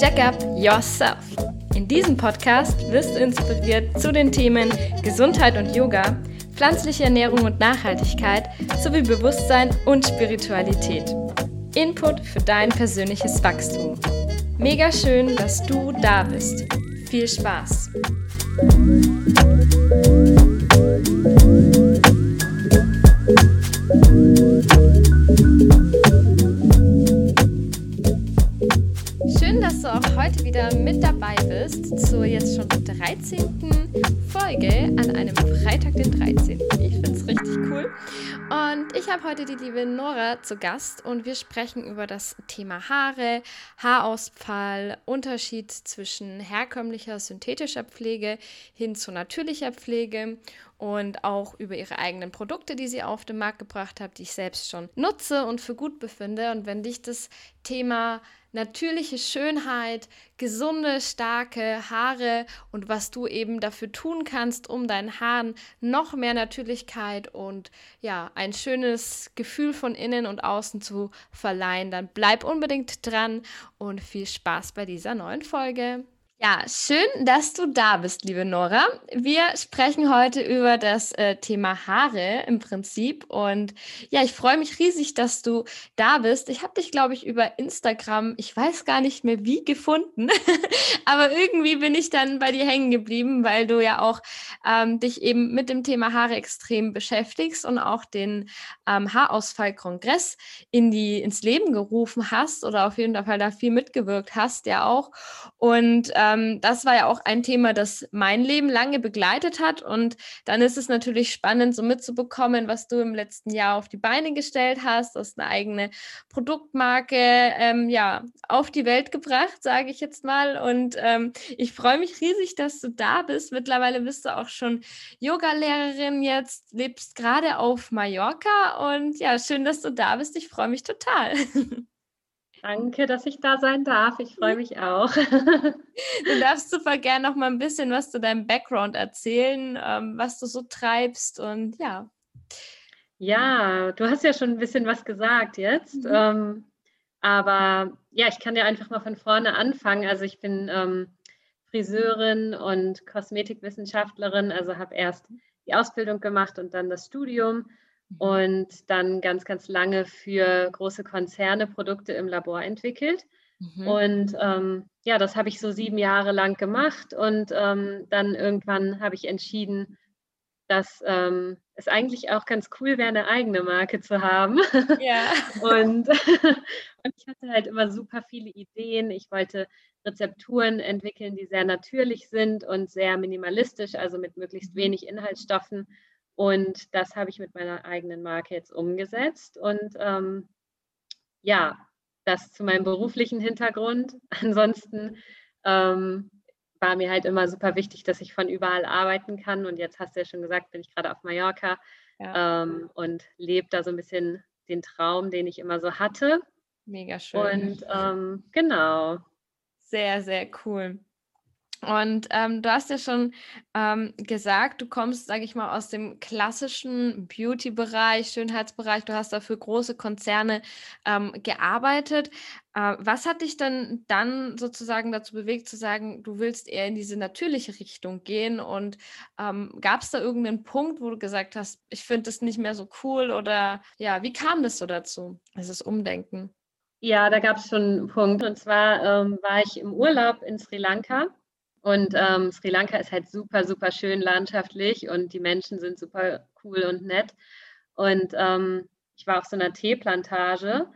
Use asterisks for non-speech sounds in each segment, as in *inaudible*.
Jack up yourself. In diesem Podcast wirst du inspiriert zu den Themen Gesundheit und Yoga, pflanzliche Ernährung und Nachhaltigkeit sowie Bewusstsein und Spiritualität. Input für dein persönliches Wachstum. Mega schön, dass du da bist. Viel Spaß! Habe heute die liebe Nora zu Gast und wir sprechen über das Thema Haare, Haarausfall, Unterschied zwischen herkömmlicher synthetischer Pflege hin zu natürlicher Pflege und auch über ihre eigenen Produkte, die sie auf den Markt gebracht hat, die ich selbst schon nutze und für gut befinde. Und wenn dich das Thema natürliche Schönheit, gesunde, starke Haare und was du eben dafür tun kannst, um deinen Haaren noch mehr Natürlichkeit und ja, ein schönes Gefühl von innen und außen zu verleihen, dann bleib unbedingt dran und viel Spaß bei dieser neuen Folge. Ja, schön, dass du da bist, liebe Nora. Wir sprechen heute über das äh, Thema Haare im Prinzip. Und ja, ich freue mich riesig, dass du da bist. Ich habe dich, glaube ich, über Instagram, ich weiß gar nicht mehr wie, gefunden. *laughs* Aber irgendwie bin ich dann bei dir hängen geblieben, weil du ja auch ähm, dich eben mit dem Thema Haare extrem beschäftigst und auch den ähm, Haarausfall-Kongress in die, ins Leben gerufen hast oder auf jeden Fall da viel mitgewirkt hast, ja auch. Und ähm, ähm, das war ja auch ein Thema, das mein Leben lange begleitet hat. Und dann ist es natürlich spannend, so mitzubekommen, was du im letzten Jahr auf die Beine gestellt hast, hast eine eigene Produktmarke ähm, ja, auf die Welt gebracht, sage ich jetzt mal. Und ähm, ich freue mich riesig, dass du da bist. Mittlerweile bist du auch schon Yoga-Lehrerin jetzt, lebst gerade auf Mallorca. Und ja, schön, dass du da bist. Ich freue mich total. *laughs* Danke, dass ich da sein darf. Ich freue mich auch. *laughs* Du darfst super gerne noch mal ein bisschen was zu deinem Background erzählen, ähm, was du so treibst und ja. Ja, du hast ja schon ein bisschen was gesagt jetzt. Mhm. Ähm, aber ja, ich kann ja einfach mal von vorne anfangen. Also ich bin ähm, Friseurin und Kosmetikwissenschaftlerin, also habe erst die Ausbildung gemacht und dann das Studium. Und dann ganz, ganz lange für große Konzerne Produkte im Labor entwickelt. Mhm. Und ähm, ja, das habe ich so sieben Jahre lang gemacht und ähm, dann irgendwann habe ich entschieden, dass ähm, es eigentlich auch ganz cool wäre, eine eigene Marke zu haben. Ja. *laughs* und, *laughs* und ich hatte halt immer super viele Ideen. Ich wollte Rezepturen entwickeln, die sehr natürlich sind und sehr minimalistisch, also mit möglichst mhm. wenig Inhaltsstoffen. Und das habe ich mit meiner eigenen Marke jetzt umgesetzt. Und ähm, ja, das zu meinem beruflichen Hintergrund. *laughs* Ansonsten ähm, war mir halt immer super wichtig, dass ich von überall arbeiten kann. Und jetzt hast du ja schon gesagt, bin ich gerade auf Mallorca ja. ähm, und lebe da so ein bisschen den Traum, den ich immer so hatte. Mega schön. Und ähm, genau. Sehr, sehr cool. Und ähm, du hast ja schon ähm, gesagt, du kommst, sage ich mal, aus dem klassischen Beauty-Bereich, Schönheitsbereich. Du hast dafür große Konzerne ähm, gearbeitet. Äh, was hat dich dann dann sozusagen dazu bewegt, zu sagen, du willst eher in diese natürliche Richtung gehen? Und ähm, gab es da irgendeinen Punkt, wo du gesagt hast, ich finde das nicht mehr so cool? Oder ja, wie kam das so dazu, dieses Umdenken? Ja, da gab es schon einen Punkt. Und zwar ähm, war ich im Urlaub in Sri Lanka und ähm, Sri Lanka ist halt super, super schön landschaftlich und die Menschen sind super cool und nett. Und ähm, ich war auf so einer Teeplantage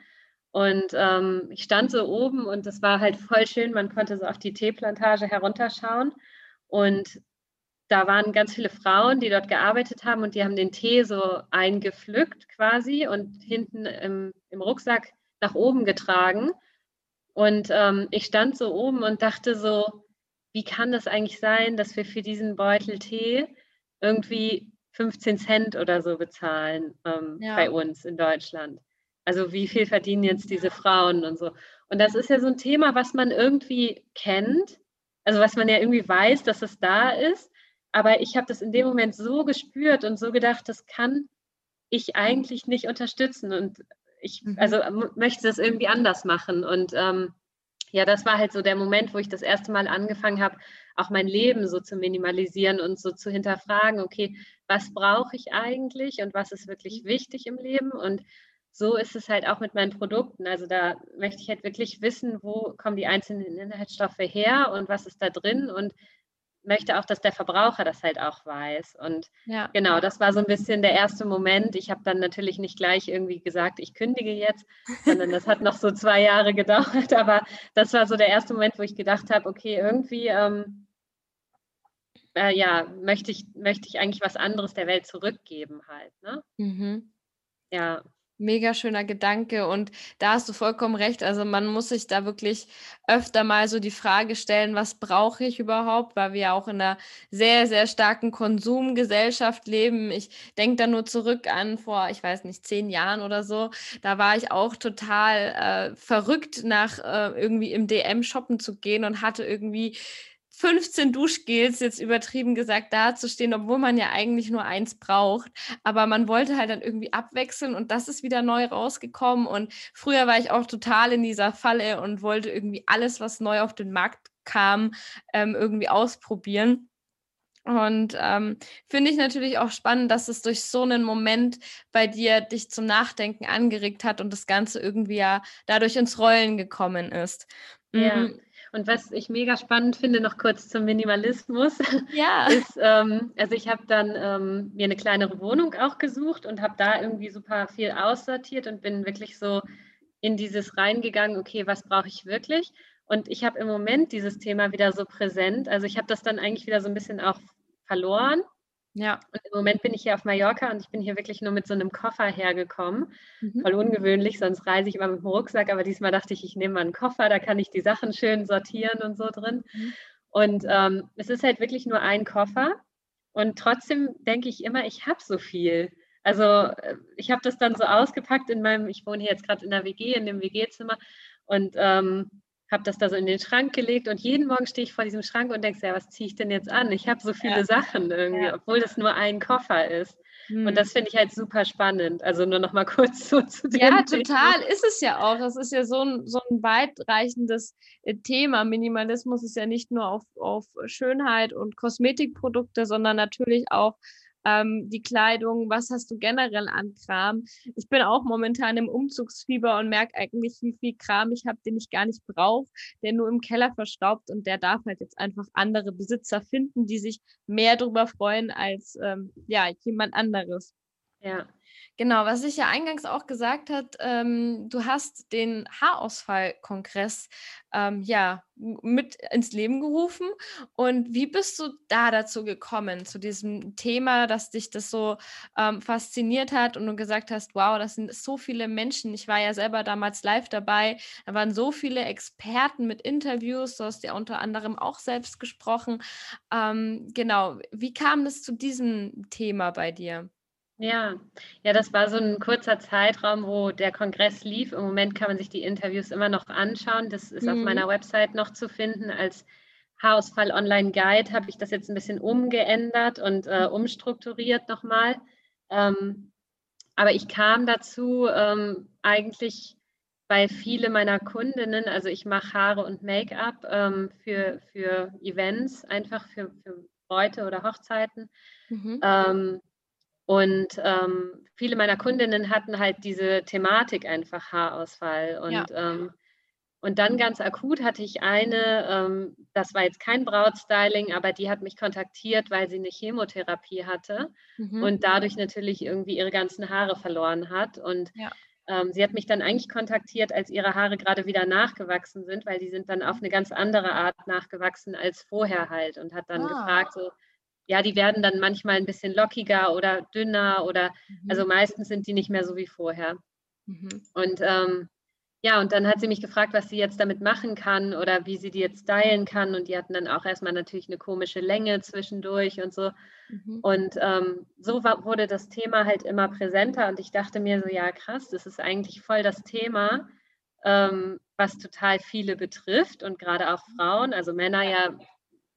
und ähm, ich stand so oben und es war halt voll schön. Man konnte so auf die Teeplantage herunterschauen. Und da waren ganz viele Frauen, die dort gearbeitet haben und die haben den Tee so eingepflückt quasi und hinten im, im Rucksack nach oben getragen. Und ähm, ich stand so oben und dachte so, wie kann das eigentlich sein, dass wir für diesen Beutel Tee irgendwie 15 Cent oder so bezahlen ähm, ja. bei uns in Deutschland? Also wie viel verdienen jetzt diese Frauen und so? Und das ist ja so ein Thema, was man irgendwie kennt, also was man ja irgendwie weiß, dass es da ist. Aber ich habe das in dem Moment so gespürt und so gedacht, das kann ich eigentlich nicht unterstützen. Und ich mhm. also möchte das irgendwie anders machen. Und ähm, ja, das war halt so der Moment, wo ich das erste Mal angefangen habe, auch mein Leben so zu minimalisieren und so zu hinterfragen, okay, was brauche ich eigentlich und was ist wirklich wichtig im Leben? Und so ist es halt auch mit meinen Produkten. Also da möchte ich halt wirklich wissen, wo kommen die einzelnen Inhaltsstoffe her und was ist da drin und möchte auch, dass der Verbraucher das halt auch weiß. Und ja. genau, das war so ein bisschen der erste Moment. Ich habe dann natürlich nicht gleich irgendwie gesagt, ich kündige jetzt, sondern das hat noch so zwei Jahre *laughs* gedauert. Aber das war so der erste Moment, wo ich gedacht habe, okay, irgendwie ähm, äh, ja, möchte ich, möchte ich eigentlich was anderes der Welt zurückgeben halt. Ne? Mhm. Ja. Mega schöner Gedanke und da hast du vollkommen recht. Also man muss sich da wirklich öfter mal so die Frage stellen, was brauche ich überhaupt, weil wir ja auch in einer sehr, sehr starken Konsumgesellschaft leben. Ich denke da nur zurück an vor, ich weiß nicht, zehn Jahren oder so. Da war ich auch total äh, verrückt, nach äh, irgendwie im DM shoppen zu gehen und hatte irgendwie 15 Duschgels, jetzt übertrieben gesagt, dazustehen, obwohl man ja eigentlich nur eins braucht. Aber man wollte halt dann irgendwie abwechseln und das ist wieder neu rausgekommen. Und früher war ich auch total in dieser Falle und wollte irgendwie alles, was neu auf den Markt kam, ähm, irgendwie ausprobieren. Und ähm, finde ich natürlich auch spannend, dass es durch so einen Moment bei dir dich zum Nachdenken angeregt hat und das Ganze irgendwie ja dadurch ins Rollen gekommen ist. Ja. Mhm. Und was ich mega spannend finde, noch kurz zum Minimalismus, ja. *laughs* ist, ähm, also ich habe dann ähm, mir eine kleinere Wohnung auch gesucht und habe da irgendwie super viel aussortiert und bin wirklich so in dieses reingegangen, okay, was brauche ich wirklich? Und ich habe im Moment dieses Thema wieder so präsent. Also ich habe das dann eigentlich wieder so ein bisschen auch verloren ja. Und im Moment bin ich hier auf Mallorca und ich bin hier wirklich nur mit so einem Koffer hergekommen. Mhm. Voll ungewöhnlich, sonst reise ich immer mit dem Rucksack, aber diesmal dachte ich, ich nehme mal einen Koffer, da kann ich die Sachen schön sortieren und so drin. Mhm. Und ähm, es ist halt wirklich nur ein Koffer und trotzdem denke ich immer, ich habe so viel. Also äh, ich habe das dann so ausgepackt in meinem, ich wohne hier jetzt gerade in der WG, in dem WG-Zimmer und ähm, habe das da so in den Schrank gelegt und jeden Morgen stehe ich vor diesem Schrank und denke, ja, was ziehe ich denn jetzt an? Ich habe so viele ja. Sachen irgendwie, ja. obwohl das nur ein Koffer ist. Hm. Und das finde ich halt super spannend. Also nur noch mal *laughs* kurz so zu dem Ja, total ist es ja auch. Es ist ja so ein, so ein weitreichendes äh, Thema. Minimalismus ist ja nicht nur auf, auf Schönheit und Kosmetikprodukte, sondern natürlich auch ähm, die Kleidung, was hast du generell an Kram. Ich bin auch momentan im Umzugsfieber und merke eigentlich, wie viel Kram ich habe, den ich gar nicht brauche, der nur im Keller verstaubt und der darf halt jetzt einfach andere Besitzer finden, die sich mehr darüber freuen als ähm, ja, jemand anderes. Ja. Genau, was ich ja eingangs auch gesagt hat, ähm, du hast den Haarausfallkongress ähm, ja mit ins Leben gerufen. Und wie bist du da dazu gekommen, zu diesem Thema, dass dich das so ähm, fasziniert hat und du gesagt hast, wow, das sind so viele Menschen. Ich war ja selber damals live dabei. Da waren so viele Experten mit Interviews. Du hast ja unter anderem auch selbst gesprochen. Ähm, genau, wie kam es zu diesem Thema bei dir? Ja, ja, das war so ein kurzer Zeitraum, wo der Kongress lief. Im Moment kann man sich die Interviews immer noch anschauen. Das ist mhm. auf meiner Website noch zu finden. Als Haarausfall Online Guide habe ich das jetzt ein bisschen umgeändert und äh, umstrukturiert nochmal. Ähm, aber ich kam dazu ähm, eigentlich, weil viele meiner Kundinnen, also ich mache Haare und Make-up ähm, für, für Events, einfach für, für Bräute oder Hochzeiten. Mhm ähm, und ähm, viele meiner Kundinnen hatten halt diese Thematik einfach Haarausfall. Und, ja. ähm, und dann ganz akut hatte ich eine, ähm, das war jetzt kein Brautstyling, aber die hat mich kontaktiert, weil sie eine Chemotherapie hatte mhm. und dadurch natürlich irgendwie ihre ganzen Haare verloren hat. Und ja. Ähm, sie hat mich dann eigentlich kontaktiert, als ihre Haare gerade wieder nachgewachsen sind, weil die sind dann auf eine ganz andere Art nachgewachsen als vorher halt und hat dann ah. gefragt, so, ja, die werden dann manchmal ein bisschen lockiger oder dünner oder mhm. also meistens sind die nicht mehr so wie vorher. Mhm. Und ähm, ja, und dann hat sie mich gefragt, was sie jetzt damit machen kann oder wie sie die jetzt stylen kann. Und die hatten dann auch erstmal natürlich eine komische Länge zwischendurch und so. Mhm. Und ähm, so war, wurde das Thema halt immer präsenter. Und ich dachte mir so, ja, krass, das ist eigentlich voll das Thema, ähm, was total viele betrifft und gerade auch Frauen. Also Männer ja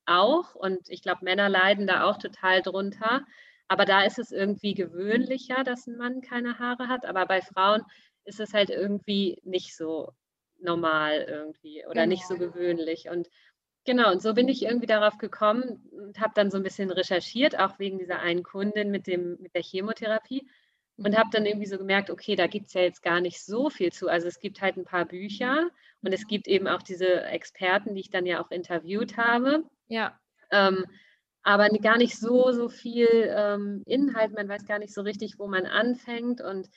auch und ich glaube, Männer leiden da auch total drunter. Aber da ist es irgendwie gewöhnlicher, dass ein Mann keine Haare hat. Aber bei Frauen ist es halt irgendwie nicht so normal irgendwie oder genau. nicht so genau. gewöhnlich. Und genau, und so bin ich irgendwie darauf gekommen und habe dann so ein bisschen recherchiert, auch wegen dieser einen Kundin mit, dem, mit der Chemotherapie. Und habe dann irgendwie so gemerkt, okay, da gibt es ja jetzt gar nicht so viel zu. Also es gibt halt ein paar Bücher und es gibt eben auch diese Experten, die ich dann ja auch interviewt habe. Ja. Ähm, aber gar nicht so, so viel ähm, Inhalt. Man weiß gar nicht so richtig, wo man anfängt. Und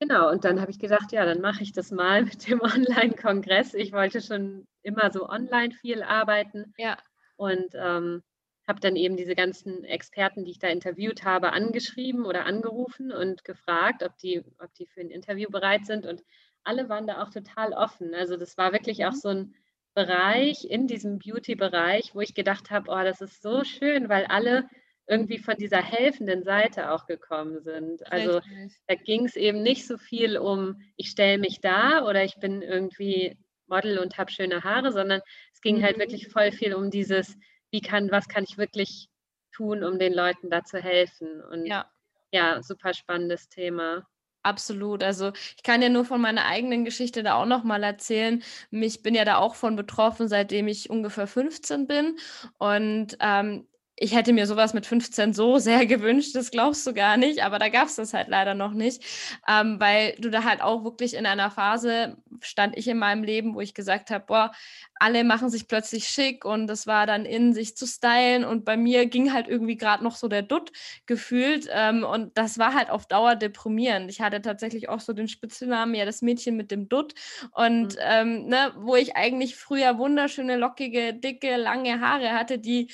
genau, und dann habe ich gedacht, ja, dann mache ich das mal *laughs* mit dem Online-Kongress. Ich wollte schon immer so online viel arbeiten. Ja. Und ähm, habe dann eben diese ganzen Experten, die ich da interviewt habe, angeschrieben oder angerufen und gefragt, ob die, ob die für ein Interview bereit sind. Und alle waren da auch total offen. Also das war wirklich auch mhm. so ein Bereich, in diesem Beauty-Bereich, wo ich gedacht habe, oh, das ist so schön, weil alle irgendwie von dieser helfenden Seite auch gekommen sind. Also da ging es eben nicht so viel um, ich stelle mich da oder ich bin irgendwie Model und habe schöne Haare, sondern es ging halt mhm. halt wirklich voll viel um dieses, wie kann, was kann ich wirklich tun, um den Leuten da zu helfen. Und ja, ja super spannendes Thema. Absolut. Also ich kann ja nur von meiner eigenen Geschichte da auch noch mal erzählen. Ich bin ja da auch von betroffen, seitdem ich ungefähr 15 bin. Und ähm, ich hätte mir sowas mit 15 so sehr gewünscht, das glaubst du gar nicht, aber da gab es das halt leider noch nicht, ähm, weil du da halt auch wirklich in einer Phase stand ich in meinem Leben, wo ich gesagt habe, boah, alle machen sich plötzlich schick und das war dann in sich zu stylen und bei mir ging halt irgendwie gerade noch so der Dutt gefühlt ähm, und das war halt auf Dauer deprimierend. Ich hatte tatsächlich auch so den Spitznamen, ja, das Mädchen mit dem Dutt und mhm. ähm, ne, wo ich eigentlich früher wunderschöne, lockige, dicke, lange Haare hatte, die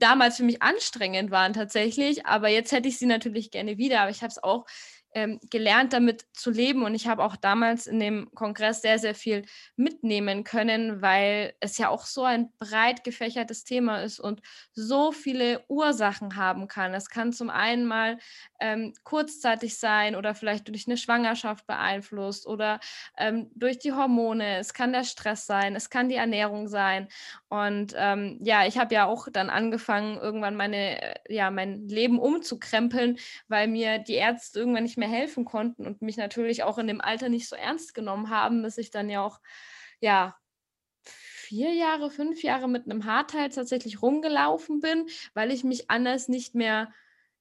damals für mich anstrengend waren tatsächlich, aber jetzt hätte ich sie natürlich gerne wieder, aber ich habe es auch ähm, gelernt, damit zu leben. Und ich habe auch damals in dem Kongress sehr, sehr viel mitnehmen können, weil es ja auch so ein breit gefächertes Thema ist und so viele Ursachen haben kann. Es kann zum einen mal ähm, kurzzeitig sein oder vielleicht durch eine Schwangerschaft beeinflusst oder ähm, durch die Hormone. Es kann der Stress sein, es kann die Ernährung sein. Und ähm, ja, ich habe ja auch dann angefangen, irgendwann meine, äh, ja, mein Leben umzukrempeln, weil mir die Ärzte irgendwann nicht mehr helfen konnten und mich natürlich auch in dem Alter nicht so ernst genommen haben, dass ich dann ja auch, ja, vier Jahre, fünf Jahre mit einem Haarteil tatsächlich rumgelaufen bin, weil ich mich anders nicht mehr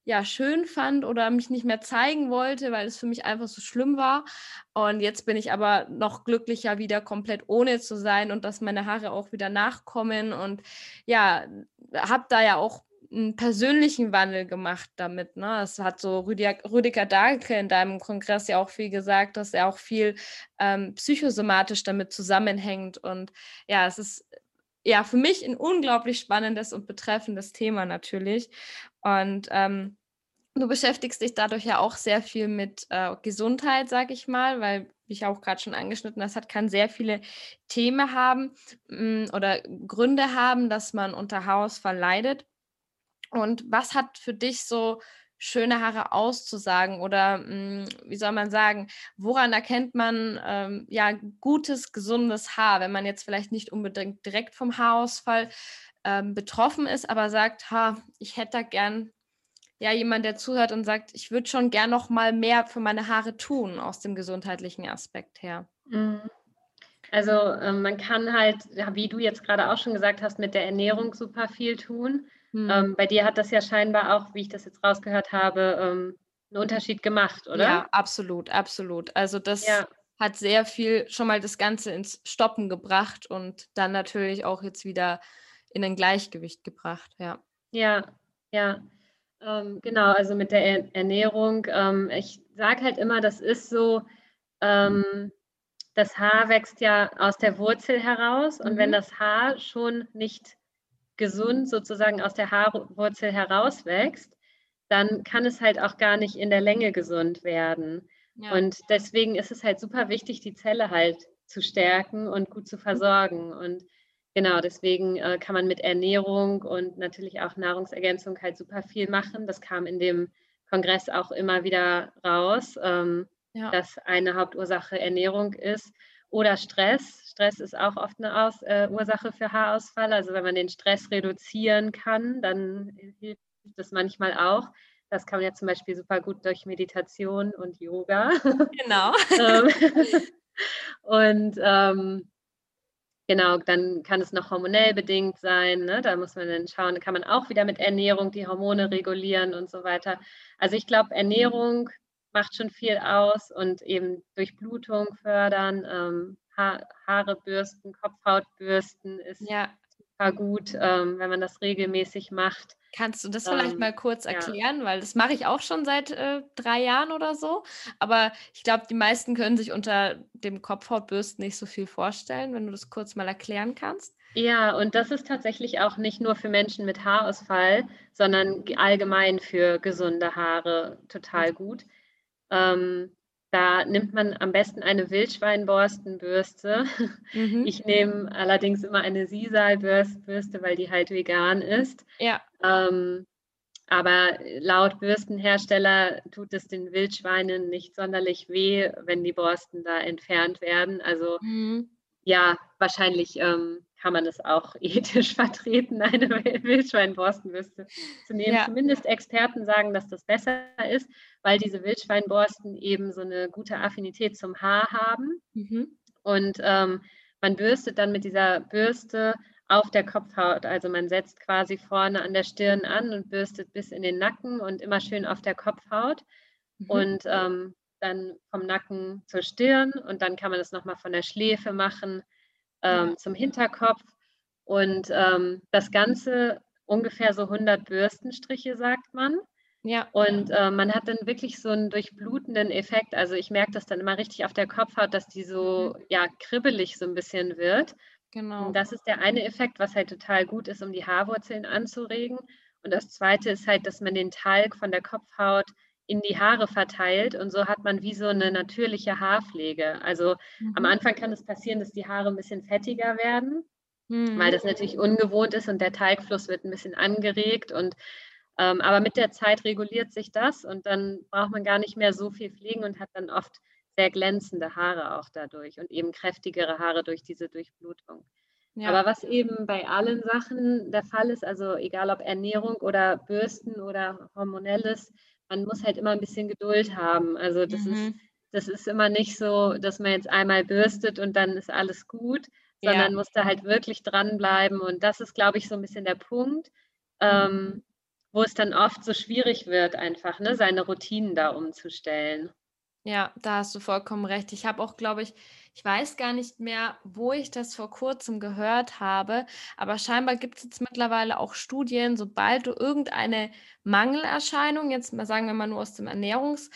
ja, schön fand oder mich nicht mehr zeigen wollte, weil es für mich einfach so schlimm war. Und jetzt bin ich aber noch glücklicher, wieder komplett ohne zu sein und dass meine Haare auch wieder nachkommen. Und ja, habe da ja auch einen persönlichen Wandel gemacht damit. Ne? Es hat so Rüdiger, Rüdiger Dahlke in deinem Kongress ja auch viel gesagt, dass er auch viel ähm, psychosomatisch damit zusammenhängt. Und ja, es ist ja für mich ein unglaublich spannendes und betreffendes Thema natürlich. Und ähm, du beschäftigst dich dadurch ja auch sehr viel mit äh, Gesundheit, sag ich mal, weil wie ich auch gerade schon angeschnitten das hat, kann sehr viele Themen haben mh, mm, oder Gründe haben, dass man unter Haarausfall leidet. Und was hat für dich so schöne Haare auszusagen oder mh, hm, wie soll man sagen, woran erkennt man ähm, ja gutes, gesundes Haar, wenn man jetzt vielleicht nicht unbedingt direkt vom Haarausfall ähm, betroffen ist, aber sagt, ha, ich hätte da gern ja jemand, der zuhört und sagt, ich würde schon gern noch mal mehr für meine Haare tun aus dem gesundheitlichen Aspekt her. Mhm. Also ähm, man kann halt, wie du jetzt gerade auch schon gesagt hast, mit der Ernährung super viel tun. Hm. Ähm, bei dir hat das ja scheinbar auch, wie ich das jetzt rausgehört habe, ähm, einen Unterschied gemacht, oder? Ja, absolut, absolut. Also das ja. hat sehr viel schon mal das Ganze ins Stoppen gebracht und dann natürlich auch jetzt wieder in ein Gleichgewicht gebracht, ja. Ja, ja. Ähm, genau, also mit der Ernährung. Ähm, ich sage halt immer, das ist so, ähm, das Haar wächst ja aus der Wurzel heraus und mhm. wenn das Haar schon nicht gesund sozusagen aus der Haarwurzel herauswächst, dann kann es halt auch gar nicht in der Länge gesund werden. Ja. Und deswegen ist es halt super wichtig, die Zelle halt zu stärken und gut zu versorgen. Und genau, deswegen äh, kann man mit Ernährung und natürlich auch Nahrungsergänzung halt super viel machen. Das kam in dem Kongress auch immer wieder raus, ähm, ja. dass eine Hauptursache Ernährung ist oder Stress. Stress ist auch oft eine Aus, äh, Ursache für Haarausfall. Also wenn man den Stress reduzieren kann, dann hilft das manchmal auch. Das kann man ja zum Beispiel super gut durch Meditation und Yoga. Genau. *laughs* Ähm, und ähm, genau, dann kann es noch hormonell bedingt sein. Ne? Da muss man dann schauen, da kann man auch wieder mit Ernährung die Hormone regulieren und so weiter. Also ich glaube, Ernährung macht schon viel aus und eben Durchblutung fördern, ähm, ha Haare bürsten, Kopfhaut bürsten ist ja. super gut, ähm, wenn man das regelmäßig macht. Kannst du das vielleicht ähm, mal kurz erklären? Ja. Weil das mache ich auch schon seit äh, drei Jahren oder so. Aber ich glaube, die meisten können sich unter dem Kopfhautbürsten nicht so viel vorstellen, wenn du das kurz mal erklären kannst. Ja, und das ist tatsächlich auch nicht nur für Menschen mit Haarausfall, sondern allgemein für gesunde Haare total gut. Ähm, da nimmt man am besten eine Wildschweinborstenbürste. Mhm. Ich nehme allerdings immer eine Sisal-Bürste, weil die halt vegan ist. Ja. Ähm, aber laut Bürstenhersteller tut es den Wildschweinen nicht sonderlich weh, wenn die Borsten da entfernt werden. Also mhm. ja, wahrscheinlich ähm, kann man es auch *laughs* ethisch vertreten, eine *laughs* Wildschweinborstenbürste zu nehmen. Ja. Zumindest Experten sagen, dass das besser ist, weil diese Wildschweinborsten eben so eine gute Affinität zum Haar haben. Mhm. Und ähm, man bürstet dann mit dieser Bürste auf der Kopfhaut. Also man setzt quasi vorne an der Stirn an und bürstet bis in den Nacken und immer schön auf der Kopfhaut. Mhm. Und ähm, dann vom Nacken zur Stirn und dann kann man das nochmal von der Schläfe machen ähm, zum Hinterkopf. Und ähm, das Ganze ungefähr so 100 Bürstenstriche, sagt man. Ja. Und äh, man hat dann wirklich so einen durchblutenden Effekt. Also ich merke das dann immer richtig auf der Kopfhaut, dass die so mhm. ja kribbelig so ein bisschen wird. Genau. Und das ist der eine Effekt, was halt total gut ist, um die Haarwurzeln anzuregen. Und das zweite ist halt, dass man den Talg von der Kopfhaut in die Haare verteilt und so hat man wie so eine natürliche Haarpflege. Also mhm. am Anfang kann es passieren, dass die Haare ein bisschen fettiger werden, mhm. weil das natürlich ungewohnt ist und der Teigfluss wird ein bisschen angeregt und ähm, aber mit der Zeit reguliert sich das und dann braucht man gar nicht mehr so viel pflegen und hat dann oft sehr glänzende Haare auch dadurch und eben kräftigere Haare durch diese Durchblutung. Ja. Aber was eben bei allen Sachen der Fall ist, also egal ob Ernährung oder Bürsten oder hormonelles, man muss halt immer ein bisschen Geduld haben. Also das mhm. ist das ist immer nicht so, dass man jetzt einmal bürstet und dann ist alles gut, sondern ja. muss da halt wirklich dranbleiben. Und das ist, glaube ich, so ein bisschen der Punkt, ähm, mhm. wo es dann oft so schwierig wird, einfach ne, seine Routinen da umzustellen. Ja, da hast du vollkommen recht. Ich habe auch, glaube ich, ich weiß gar nicht mehr, wo ich das vor kurzem gehört habe, aber scheinbar gibt es jetzt mittlerweile auch Studien, sobald du irgendeine Mangelerscheinung, jetzt mal sagen wir mal nur aus dem Ernährungs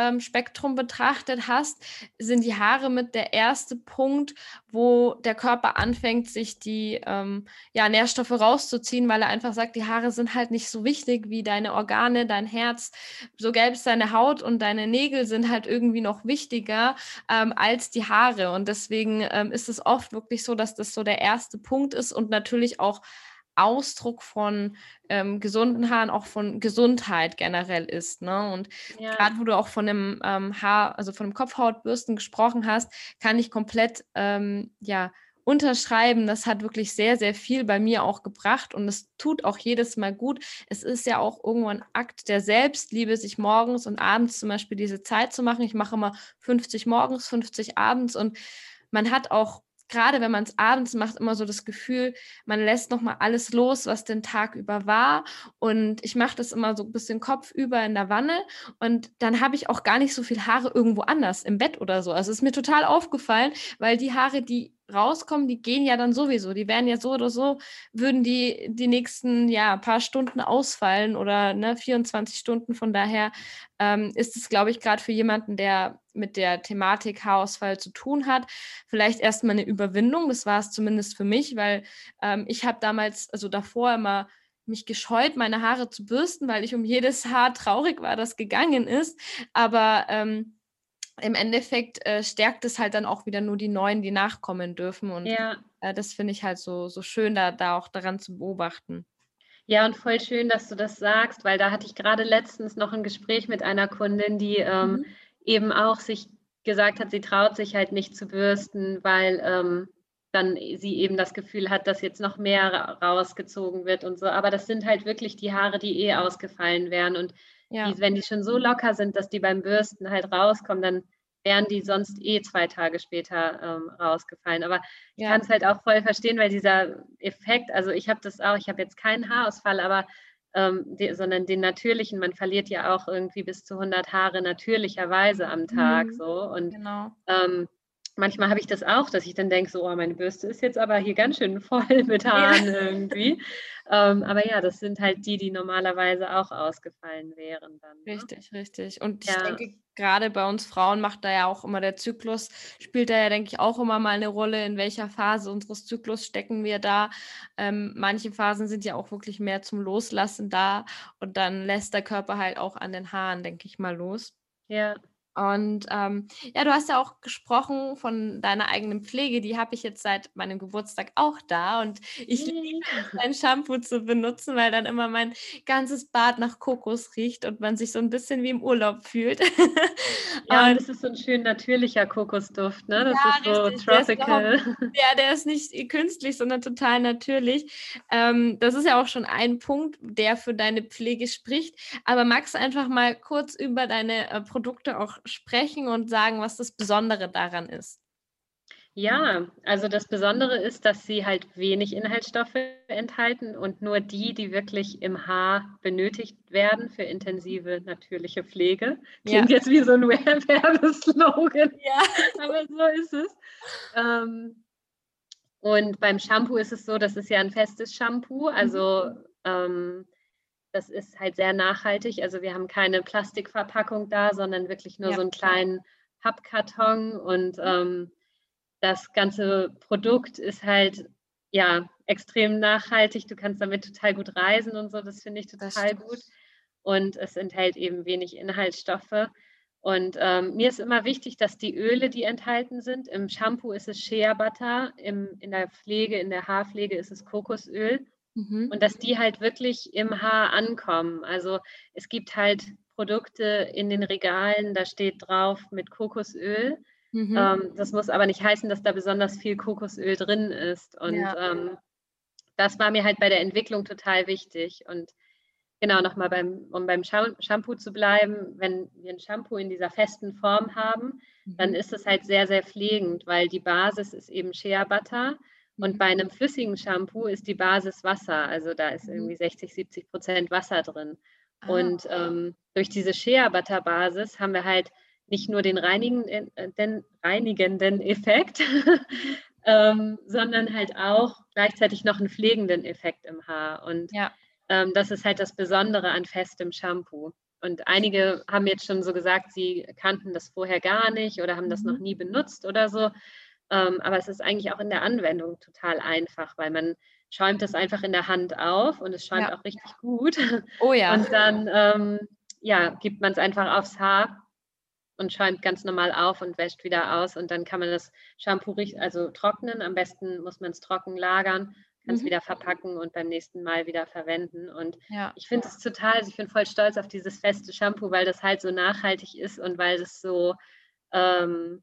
ähm, Spektrum betrachtet hast, sind die Haare mit der erste Punkt, wo der Körper anfängt, sich die ähm, ja, Nährstoffe rauszuziehen, weil er einfach sagt, die Haare sind halt nicht so wichtig wie deine Organe, dein Herz, so gelb ist deine Haut und deine Nägel sind halt irgendwie noch wichtiger ähm, als die Haare. Und deswegen ähm, ist es oft wirklich so, dass das so der erste Punkt ist und natürlich auch Ausdruck von ähm, gesunden Haaren, auch von Gesundheit generell ist. Ne? Und ja. gerade wo du auch von dem ähm, Haar, also von dem Kopfhautbürsten gesprochen hast, kann ich komplett ähm, ja unterschreiben. Das hat wirklich sehr, sehr viel bei mir auch gebracht und es tut auch jedes Mal gut. Es ist ja auch irgendwo ein Akt der Selbstliebe, sich morgens und abends zum Beispiel diese Zeit zu machen. Ich mache immer 50 morgens, 50 abends und man hat auch gerade wenn man es abends macht, immer so das Gefühl, man lässt nochmal alles los, was den Tag über war. Und ich mache das immer so ein bisschen kopfüber in der Wanne. Und dann habe ich auch gar nicht so viel Haare irgendwo anders, im Bett oder so. Also es ist mir total aufgefallen, weil die Haare, die rauskommen, die gehen ja dann sowieso. Die werden ja so oder so, würden die die nächsten ja, paar Stunden ausfallen oder ne, 24 Stunden. Von daher ähm, ist es, glaube ich, gerade für jemanden, der mit der Thematik Haarausfall zu tun hat, vielleicht erstmal eine Überwindung. Das war es zumindest für mich, weil ähm, ich habe damals, also davor immer mich gescheut, meine Haare zu bürsten, weil ich um jedes Haar traurig war, das gegangen ist. Aber ähm, im Endeffekt äh, stärkt es halt dann auch wieder nur die Neuen, die nachkommen dürfen. Und ja. äh, das finde ich halt so, so schön, da, da auch daran zu beobachten. Ja, und voll schön, dass du das sagst, weil da hatte ich gerade letztens noch ein Gespräch mit einer Kundin, die ähm, mhm. eben auch sich gesagt hat, sie traut sich halt nicht zu bürsten, weil ähm, dann sie eben das Gefühl hat, dass jetzt noch mehr rausgezogen wird und so. Aber das sind halt wirklich die Haare, die eh ausgefallen wären. Und ja. die, wenn die schon so locker sind, dass die beim Bürsten halt rauskommen, dann wären die sonst eh zwei Tage später ähm, rausgefallen. Aber ich ja. kann es halt auch voll verstehen, weil dieser Effekt, also ich habe das auch, ich habe jetzt keinen Haarausfall, aber ähm, die, sondern den natürlichen, man verliert ja auch irgendwie bis zu 100 Haare natürlicherweise am Tag mhm. so und genau. ähm, manchmal habe ich das auch, dass ich dann denke, so, oh, meine Bürste ist jetzt aber hier ganz schön voll *laughs* mit Haaren ja. irgendwie. Ähm, aber ja, das sind halt die, die normalerweise auch ausgefallen wären dann. Ne? Richtig, richtig. Und ja. ich denke, gerade bei uns Frauen macht da ja auch immer der Zyklus, spielt da ja, denke ich, auch immer mal eine Rolle, in welcher Phase unseres Zyklus stecken wir da. Ähm, manche Phasen sind ja auch wirklich mehr zum Loslassen da und dann lässt der Körper halt auch an den Haaren, denke ich mal, los. Ja. Und ähm, ja, du hast ja auch gesprochen von deiner eigenen Pflege. Die habe ich jetzt seit meinem Geburtstag auch da. Und ich liebe ein Shampoo zu benutzen, weil dann immer mein ganzes Bad nach Kokos riecht und man sich so ein bisschen wie im Urlaub fühlt. *laughs* ja, und das ist so ein schön natürlicher Kokosduft, ne? Das ja, ist so richtig. tropical. Der ist *laughs* ja, der ist nicht künstlich, sondern total natürlich. Ähm, das ist ja auch schon ein Punkt, der für deine Pflege spricht. Aber magst du einfach mal kurz über deine äh, Produkte auch sprechen und sagen, was das Besondere daran ist? Ja, also das Besondere ist, dass sie halt wenig Inhaltsstoffe enthalten und nur die, die wirklich im Haar benötigt werden für intensive natürliche Pflege. Klingt ja. jetzt wie so ein *laughs* Werbeslogan, ja. aber so ist es. Ähm, und beim Shampoo ist es so, das ist ja ein festes Shampoo, also mhm. ähm, das ist halt sehr nachhaltig. Also wir haben keine Plastikverpackung da, sondern wirklich nur ja. so einen kleinen Pappkarton und ähm, das ganze Produkt ist halt ja extrem nachhaltig. Du kannst damit total gut reisen und so. Das finde ich total gut. Und es enthält eben wenig Inhaltsstoffe. Und ähm, mir ist immer wichtig, dass die Öle, die enthalten sind, im Shampoo ist es Shea Butter, im, in der Pflege, in der Haarpflege ist es Kokosöl. Mhm. Und dass die halt wirklich im Haar ankommen. Also es gibt halt Produkte in den Regalen, da steht drauf mit Kokosöl. Mhm. Ähm, das muss aber nicht heißen, dass da besonders viel Kokosöl drin ist. Und ja. ähm, das war mir halt bei der Entwicklung total wichtig. Und genau nochmal beim, um beim Shampoo zu bleiben, wenn wir ein Shampoo in dieser festen Form haben, mhm. dann ist es halt sehr, sehr pflegend, weil die Basis ist eben Shea Butter und bei einem flüssigen Shampoo ist die Basis Wasser. Also da ist mhm. irgendwie 60, 70 Prozent Wasser drin. Ah. Und ähm, durch diese Shea Butter Basis haben wir halt nicht nur den reinigenden, äh, den reinigenden Effekt, *laughs* ähm, sondern halt auch gleichzeitig noch einen pflegenden Effekt im Haar. Und ja. ähm, das ist halt das Besondere an festem Shampoo. Und einige haben jetzt schon so gesagt, sie kannten das vorher gar nicht oder haben das mhm. noch nie benutzt oder so. Ähm, aber es ist eigentlich auch in der Anwendung total einfach, weil man schäumt es einfach in der Hand auf und es schäumt ja. auch richtig gut. *laughs* Oh ja. Und dann ähm, ja, gibt man es einfach aufs Haar und schäumt ganz normal auf und wäscht wieder aus. Und dann kann man das Shampoo also trocknen. Am besten muss man es trocken lagern, kann es mhm. wieder verpacken und beim nächsten Mal wieder verwenden. Und ja. ich finde es total, also ich bin voll stolz auf dieses feste Shampoo, weil das halt so nachhaltig ist und weil es so ähm,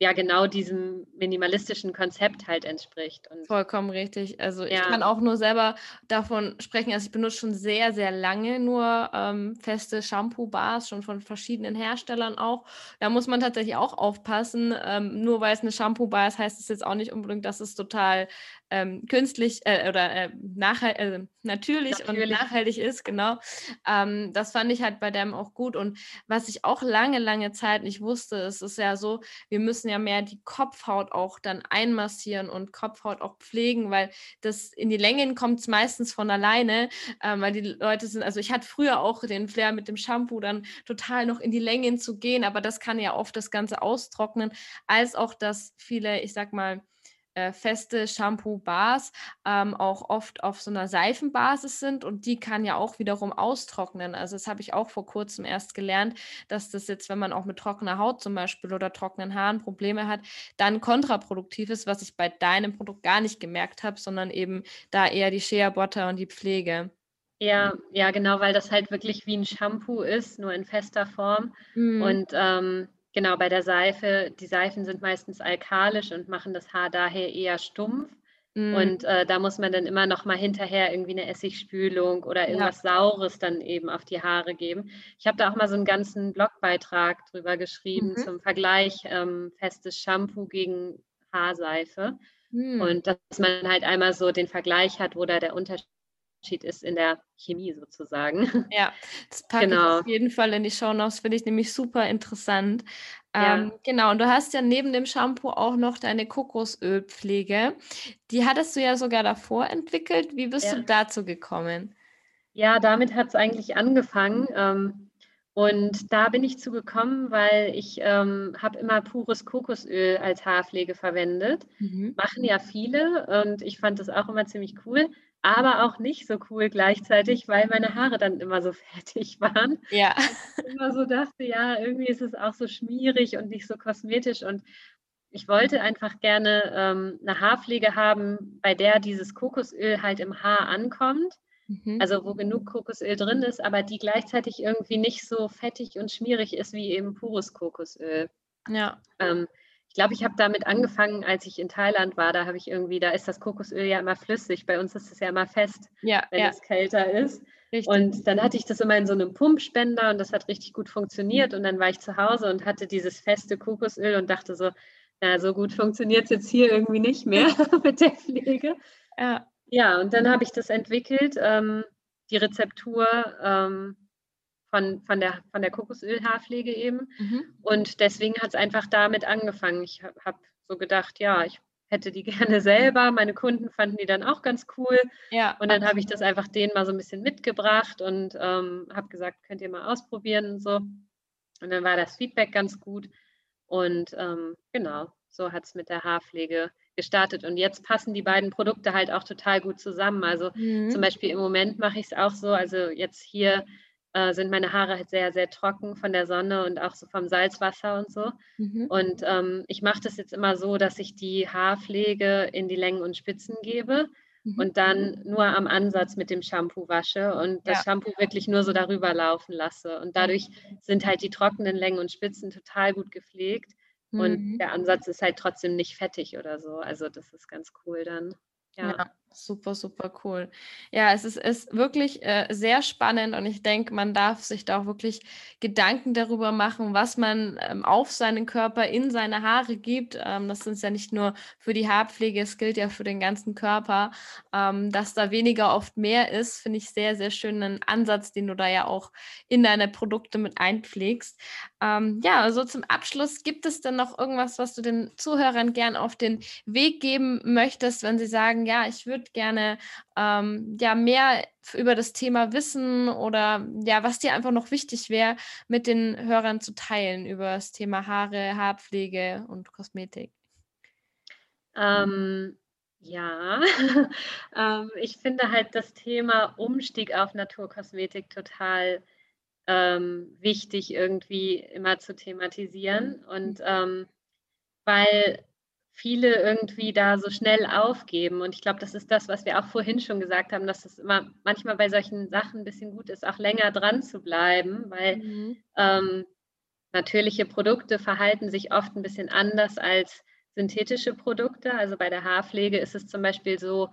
ja genau diesem minimalistischen Konzept halt entspricht. Und Vollkommen richtig. Also ich kann auch nur selber davon sprechen, also ich benutze schon sehr, sehr lange nur ähm, feste Shampoo-Bars, schon von verschiedenen Herstellern auch. Da muss man tatsächlich auch aufpassen. Ähm, nur weil es eine Shampoo-Bar ist, heißt es jetzt auch nicht unbedingt, dass es total ähm, künstlich äh, oder äh, nachhalt, äh, natürlich, natürlich, und nachhaltig ist, genau. Ähm, das fand ich halt bei dem auch gut. Und was ich auch lange, lange Zeit nicht wusste, es ist ja so, wir müssen ja mehr die Kopfhaut auch dann einmassieren und Kopfhaut auch pflegen, weil das in die Längen kommt es meistens von alleine, ähm, weil die Leute sind, also ich hatte früher auch den Flair mit dem Shampoo dann total noch in die Längen zu gehen, aber das kann ja oft das Ganze austrocknen, als auch, dass viele, ich sag mal, äh, feste Shampoo-Bars ähm, auch oft auf so einer Seifenbasis sind und die kann ja auch wiederum austrocknen. Also das habe ich auch vor kurzem erst gelernt, dass das jetzt, wenn man auch mit trockener Haut zum Beispiel oder trockenen Haaren Probleme hat, dann kontraproduktiv ist, was ich bei deinem Produkt gar nicht gemerkt habe, sondern eben da eher die Shea Butter und die Pflege. Ja, ja, genau, weil das halt wirklich wie ein Shampoo ist, nur in fester Form. Mhm. Und ähm, genau, bei der Seife, die Seifen sind meistens alkalisch und machen das Haar daher eher stumpf. Mm. Und äh, da muss man dann immer noch mal hinterher irgendwie eine Essigspülung oder irgendwas ja. Saures dann eben auf die Haare geben. Ich habe da auch mal so einen ganzen Blogbeitrag drüber geschrieben mhm. zum Vergleich ähm, festes Shampoo gegen Haarseife. Mm. Und dass man halt einmal so den Vergleich hat, wo da der Unterschied ist in der Chemie sozusagen. Ja, *laughs* das packe genau. ich auf jeden Fall in die Show Notes, finde ich nämlich super interessant. Ja. Ähm, genau, und du hast ja neben dem Shampoo auch noch deine Kokosölpflege. Die hattest du ja sogar davor entwickelt. Wie bist ja. du dazu gekommen? Ja, damit hat es eigentlich angefangen. Ähm, und da bin ich zugekommen, weil ich ähm, habe immer pures Kokosöl als Haarpflege verwendet. Mhm. Machen ja viele und ich fand das auch immer ziemlich cool aber auch nicht so cool gleichzeitig, weil meine Haare dann immer so *laughs* fertig waren. Ja. Ich immer so dachte, ja, irgendwie ist es auch so schmierig und nicht so kosmetisch und ich wollte einfach gerne ähm, eine Haarpflege haben, bei der dieses Kokosöl halt im Haar ankommt. Mhm. Also wo genug Kokosöl drin ist, aber die gleichzeitig irgendwie nicht so fettig und schmierig ist wie eben pures Kokosöl. Ja. Ähm, ich glaube, ich habe damit angefangen, als ich in Thailand war. Da habe ich irgendwie, da ist das Kokosöl ja immer flüssig. Bei uns ist es ja immer fest, ja, wenn ja. es kälter ist. Richtig. Und dann hatte ich das immer in so einem Pumpspender und das hat richtig gut funktioniert. Und dann war ich zu Hause und hatte dieses feste Kokosöl und dachte so, na, so gut funktioniert es jetzt hier irgendwie nicht mehr *laughs* mit der Pflege. Ja. Ja, und dann habe ich das entwickelt, ähm, die Rezeptur. Ähm, von, von der, von der Kokosölhaarpflege eben. Mhm. Und deswegen hat es einfach damit angefangen. Ich habe hab so gedacht, ja, ich hätte die *laughs* gerne selber. Meine Kunden fanden die dann auch ganz cool. Ja, und dann habe ich das einfach denen mal so ein bisschen mitgebracht und ähm, habe gesagt, könnt ihr mal ausprobieren und so. Und dann war das Feedback ganz gut. Und ähm, genau, so hat es mit der Haarpflege gestartet. Und jetzt passen die beiden Produkte halt auch total gut zusammen. Also mhm. zum Beispiel im Moment mache ich es auch so, also jetzt hier äh, sind meine Haare halt sehr, sehr trocken von der Sonne und auch so vom Salzwasser und so. Mhm. Und ähm, ich mache das jetzt immer so, dass ich die Haarpflege in die Längen und Spitzen gebe mhm. und dann nur am Ansatz mit dem Shampoo wasche und das ja. Shampoo wirklich nur so darüber laufen lasse. Und dadurch sind halt die trockenen Längen und Spitzen total gut gepflegt. Und mhm. der Ansatz ist halt trotzdem nicht fettig oder so. Also das ist ganz cool dann. ja. ja. Super, super cool. Ja, es ist, ist wirklich äh, sehr spannend und ich denke, man darf sich da auch wirklich Gedanken darüber machen, was man ähm, auf seinen Körper, in seine Haare gibt. Ähm, das ist ja nicht nur für die Haarpflege, es gilt ja für den ganzen Körper. Ähm, dass da weniger oft mehr ist, finde ich sehr, sehr schönen Ansatz, den du da ja auch in deine Produkte mit einpflegst. Ähm, ja, also zum Abschluss, gibt es denn noch irgendwas, was du den Zuhörern gern auf den Weg geben möchtest, wenn sie sagen, ja, ich würde gerne ähm, ja mehr über das Thema wissen oder ja, was dir einfach noch wichtig wäre, mit den Hörern zu teilen über das Thema Haare, Haarpflege und Kosmetik? Ähm, ja, *laughs* ähm, ich finde halt das Thema Umstieg auf Naturkosmetik total ähm, wichtig irgendwie immer zu thematisieren und ähm, weil viele irgendwie da so schnell aufgeben. Und ich glaube, das ist das, was wir auch vorhin schon gesagt haben, dass es immer manchmal bei solchen Sachen ein bisschen gut ist, auch länger dran zu bleiben, weil mhm. ähm, natürliche Produkte verhalten sich oft ein bisschen anders als synthetische Produkte. Also bei der Haarpflege ist es zum Beispiel so,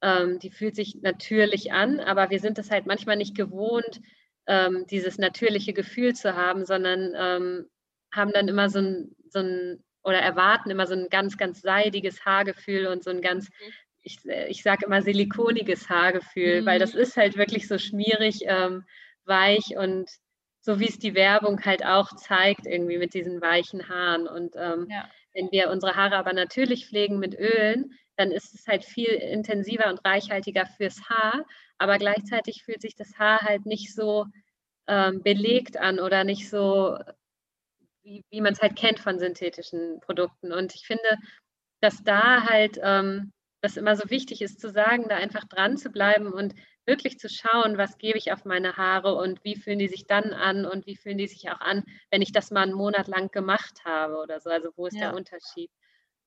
ähm, die fühlt sich natürlich an, aber wir sind es halt manchmal nicht gewohnt, ähm, dieses natürliche Gefühl zu haben, sondern ähm, haben dann immer so ein, so ein oder erwarten immer so ein ganz, ganz seidiges Haargefühl und so ein ganz, mhm. ich, ich sage immer silikoniges Haargefühl, mhm. weil das mhm. ist halt wirklich so schmierig, ähm, weich und so wie es die Werbung halt auch zeigt, irgendwie mit diesen weichen Haaren. Und ähm, ja. wenn wir unsere Haare aber natürlich pflegen mit Ölen, dann ist es halt viel intensiver und reichhaltiger fürs Haar, aber gleichzeitig fühlt sich das Haar halt nicht so ähm, belegt an oder nicht so wie, wie man es halt kennt von synthetischen Produkten. Und ich finde, dass da halt ähm, das immer so wichtig ist zu sagen, da einfach dran zu bleiben und wirklich zu schauen, was gebe ich auf meine Haare und wie fühlen die sich dann an und wie fühlen die sich auch an, wenn ich das mal einen Monat lang gemacht habe oder so. Also wo ist ja. der Unterschied?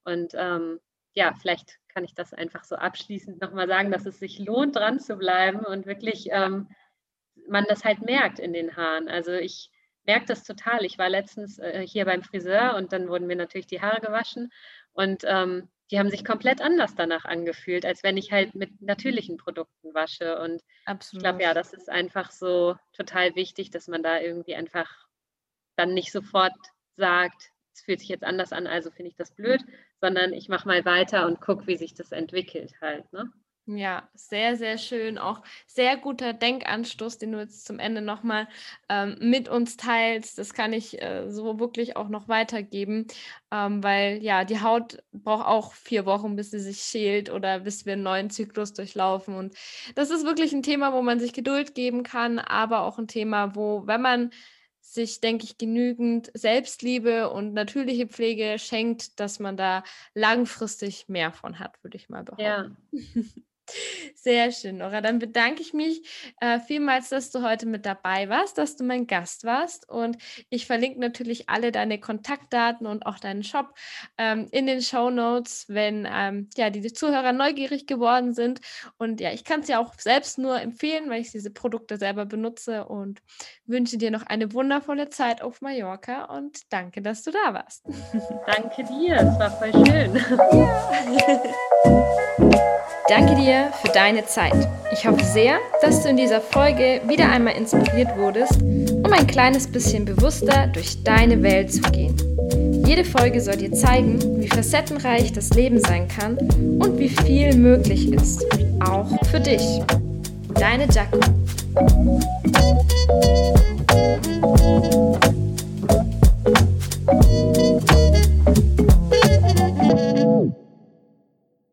Und ähm, ja, vielleicht kann ich das einfach so abschließend nochmal sagen, dass es sich lohnt, dran zu bleiben und wirklich ähm, man das halt merkt in den Haaren. Also ich merke das total. Ich war letztens äh, hier beim Friseur und dann wurden mir natürlich die Haare gewaschen und ähm, die haben sich komplett anders danach angefühlt, als wenn ich halt mit natürlichen Produkten wasche. Und Absolut. ich glaube, ja, das ist einfach so total wichtig, dass man da irgendwie einfach dann nicht sofort sagt, es fühlt sich jetzt anders an, also finde ich das blöd, sondern ich mache mal weiter und gucke, wie sich das entwickelt halt. Ne? Ja, sehr, sehr schön. Auch sehr guter Denkanstoß, den du jetzt zum Ende nochmal ähm, mit uns teilst. Das kann ich äh, so wirklich auch noch weitergeben, ähm, weil ja, die Haut braucht auch vier Wochen, bis sie sich schält oder bis wir einen neuen Zyklus durchlaufen. Und das ist wirklich ein Thema, wo man sich Geduld geben kann, aber auch ein Thema, wo, wenn man sich, denke ich, genügend Selbstliebe und natürliche Pflege schenkt, dass man da langfristig mehr von hat, würde ich mal behaupten. Ja. *laughs* Sehr schön, Nora. Dann bedanke ich mich äh, vielmals, dass du heute mit dabei warst, dass du mein Gast warst. Und ich verlinke natürlich alle deine Kontaktdaten und auch deinen Shop ähm, in den Show Notes, wenn ähm, ja, die Zuhörer neugierig geworden sind. Und ja, ich kann es ja auch selbst nur empfehlen, weil ich diese Produkte selber benutze und wünsche dir noch eine wundervolle Zeit auf Mallorca und danke, dass du da warst. Danke dir, es war voll schön. Ja. *laughs* Danke dir für deine Zeit. Ich hoffe sehr, dass du in dieser Folge wieder einmal inspiriert wurdest, um ein kleines bisschen bewusster durch deine Welt zu gehen. Jede Folge soll dir zeigen, wie facettenreich das Leben sein kann und wie viel möglich ist, auch für dich. Deine Jaco.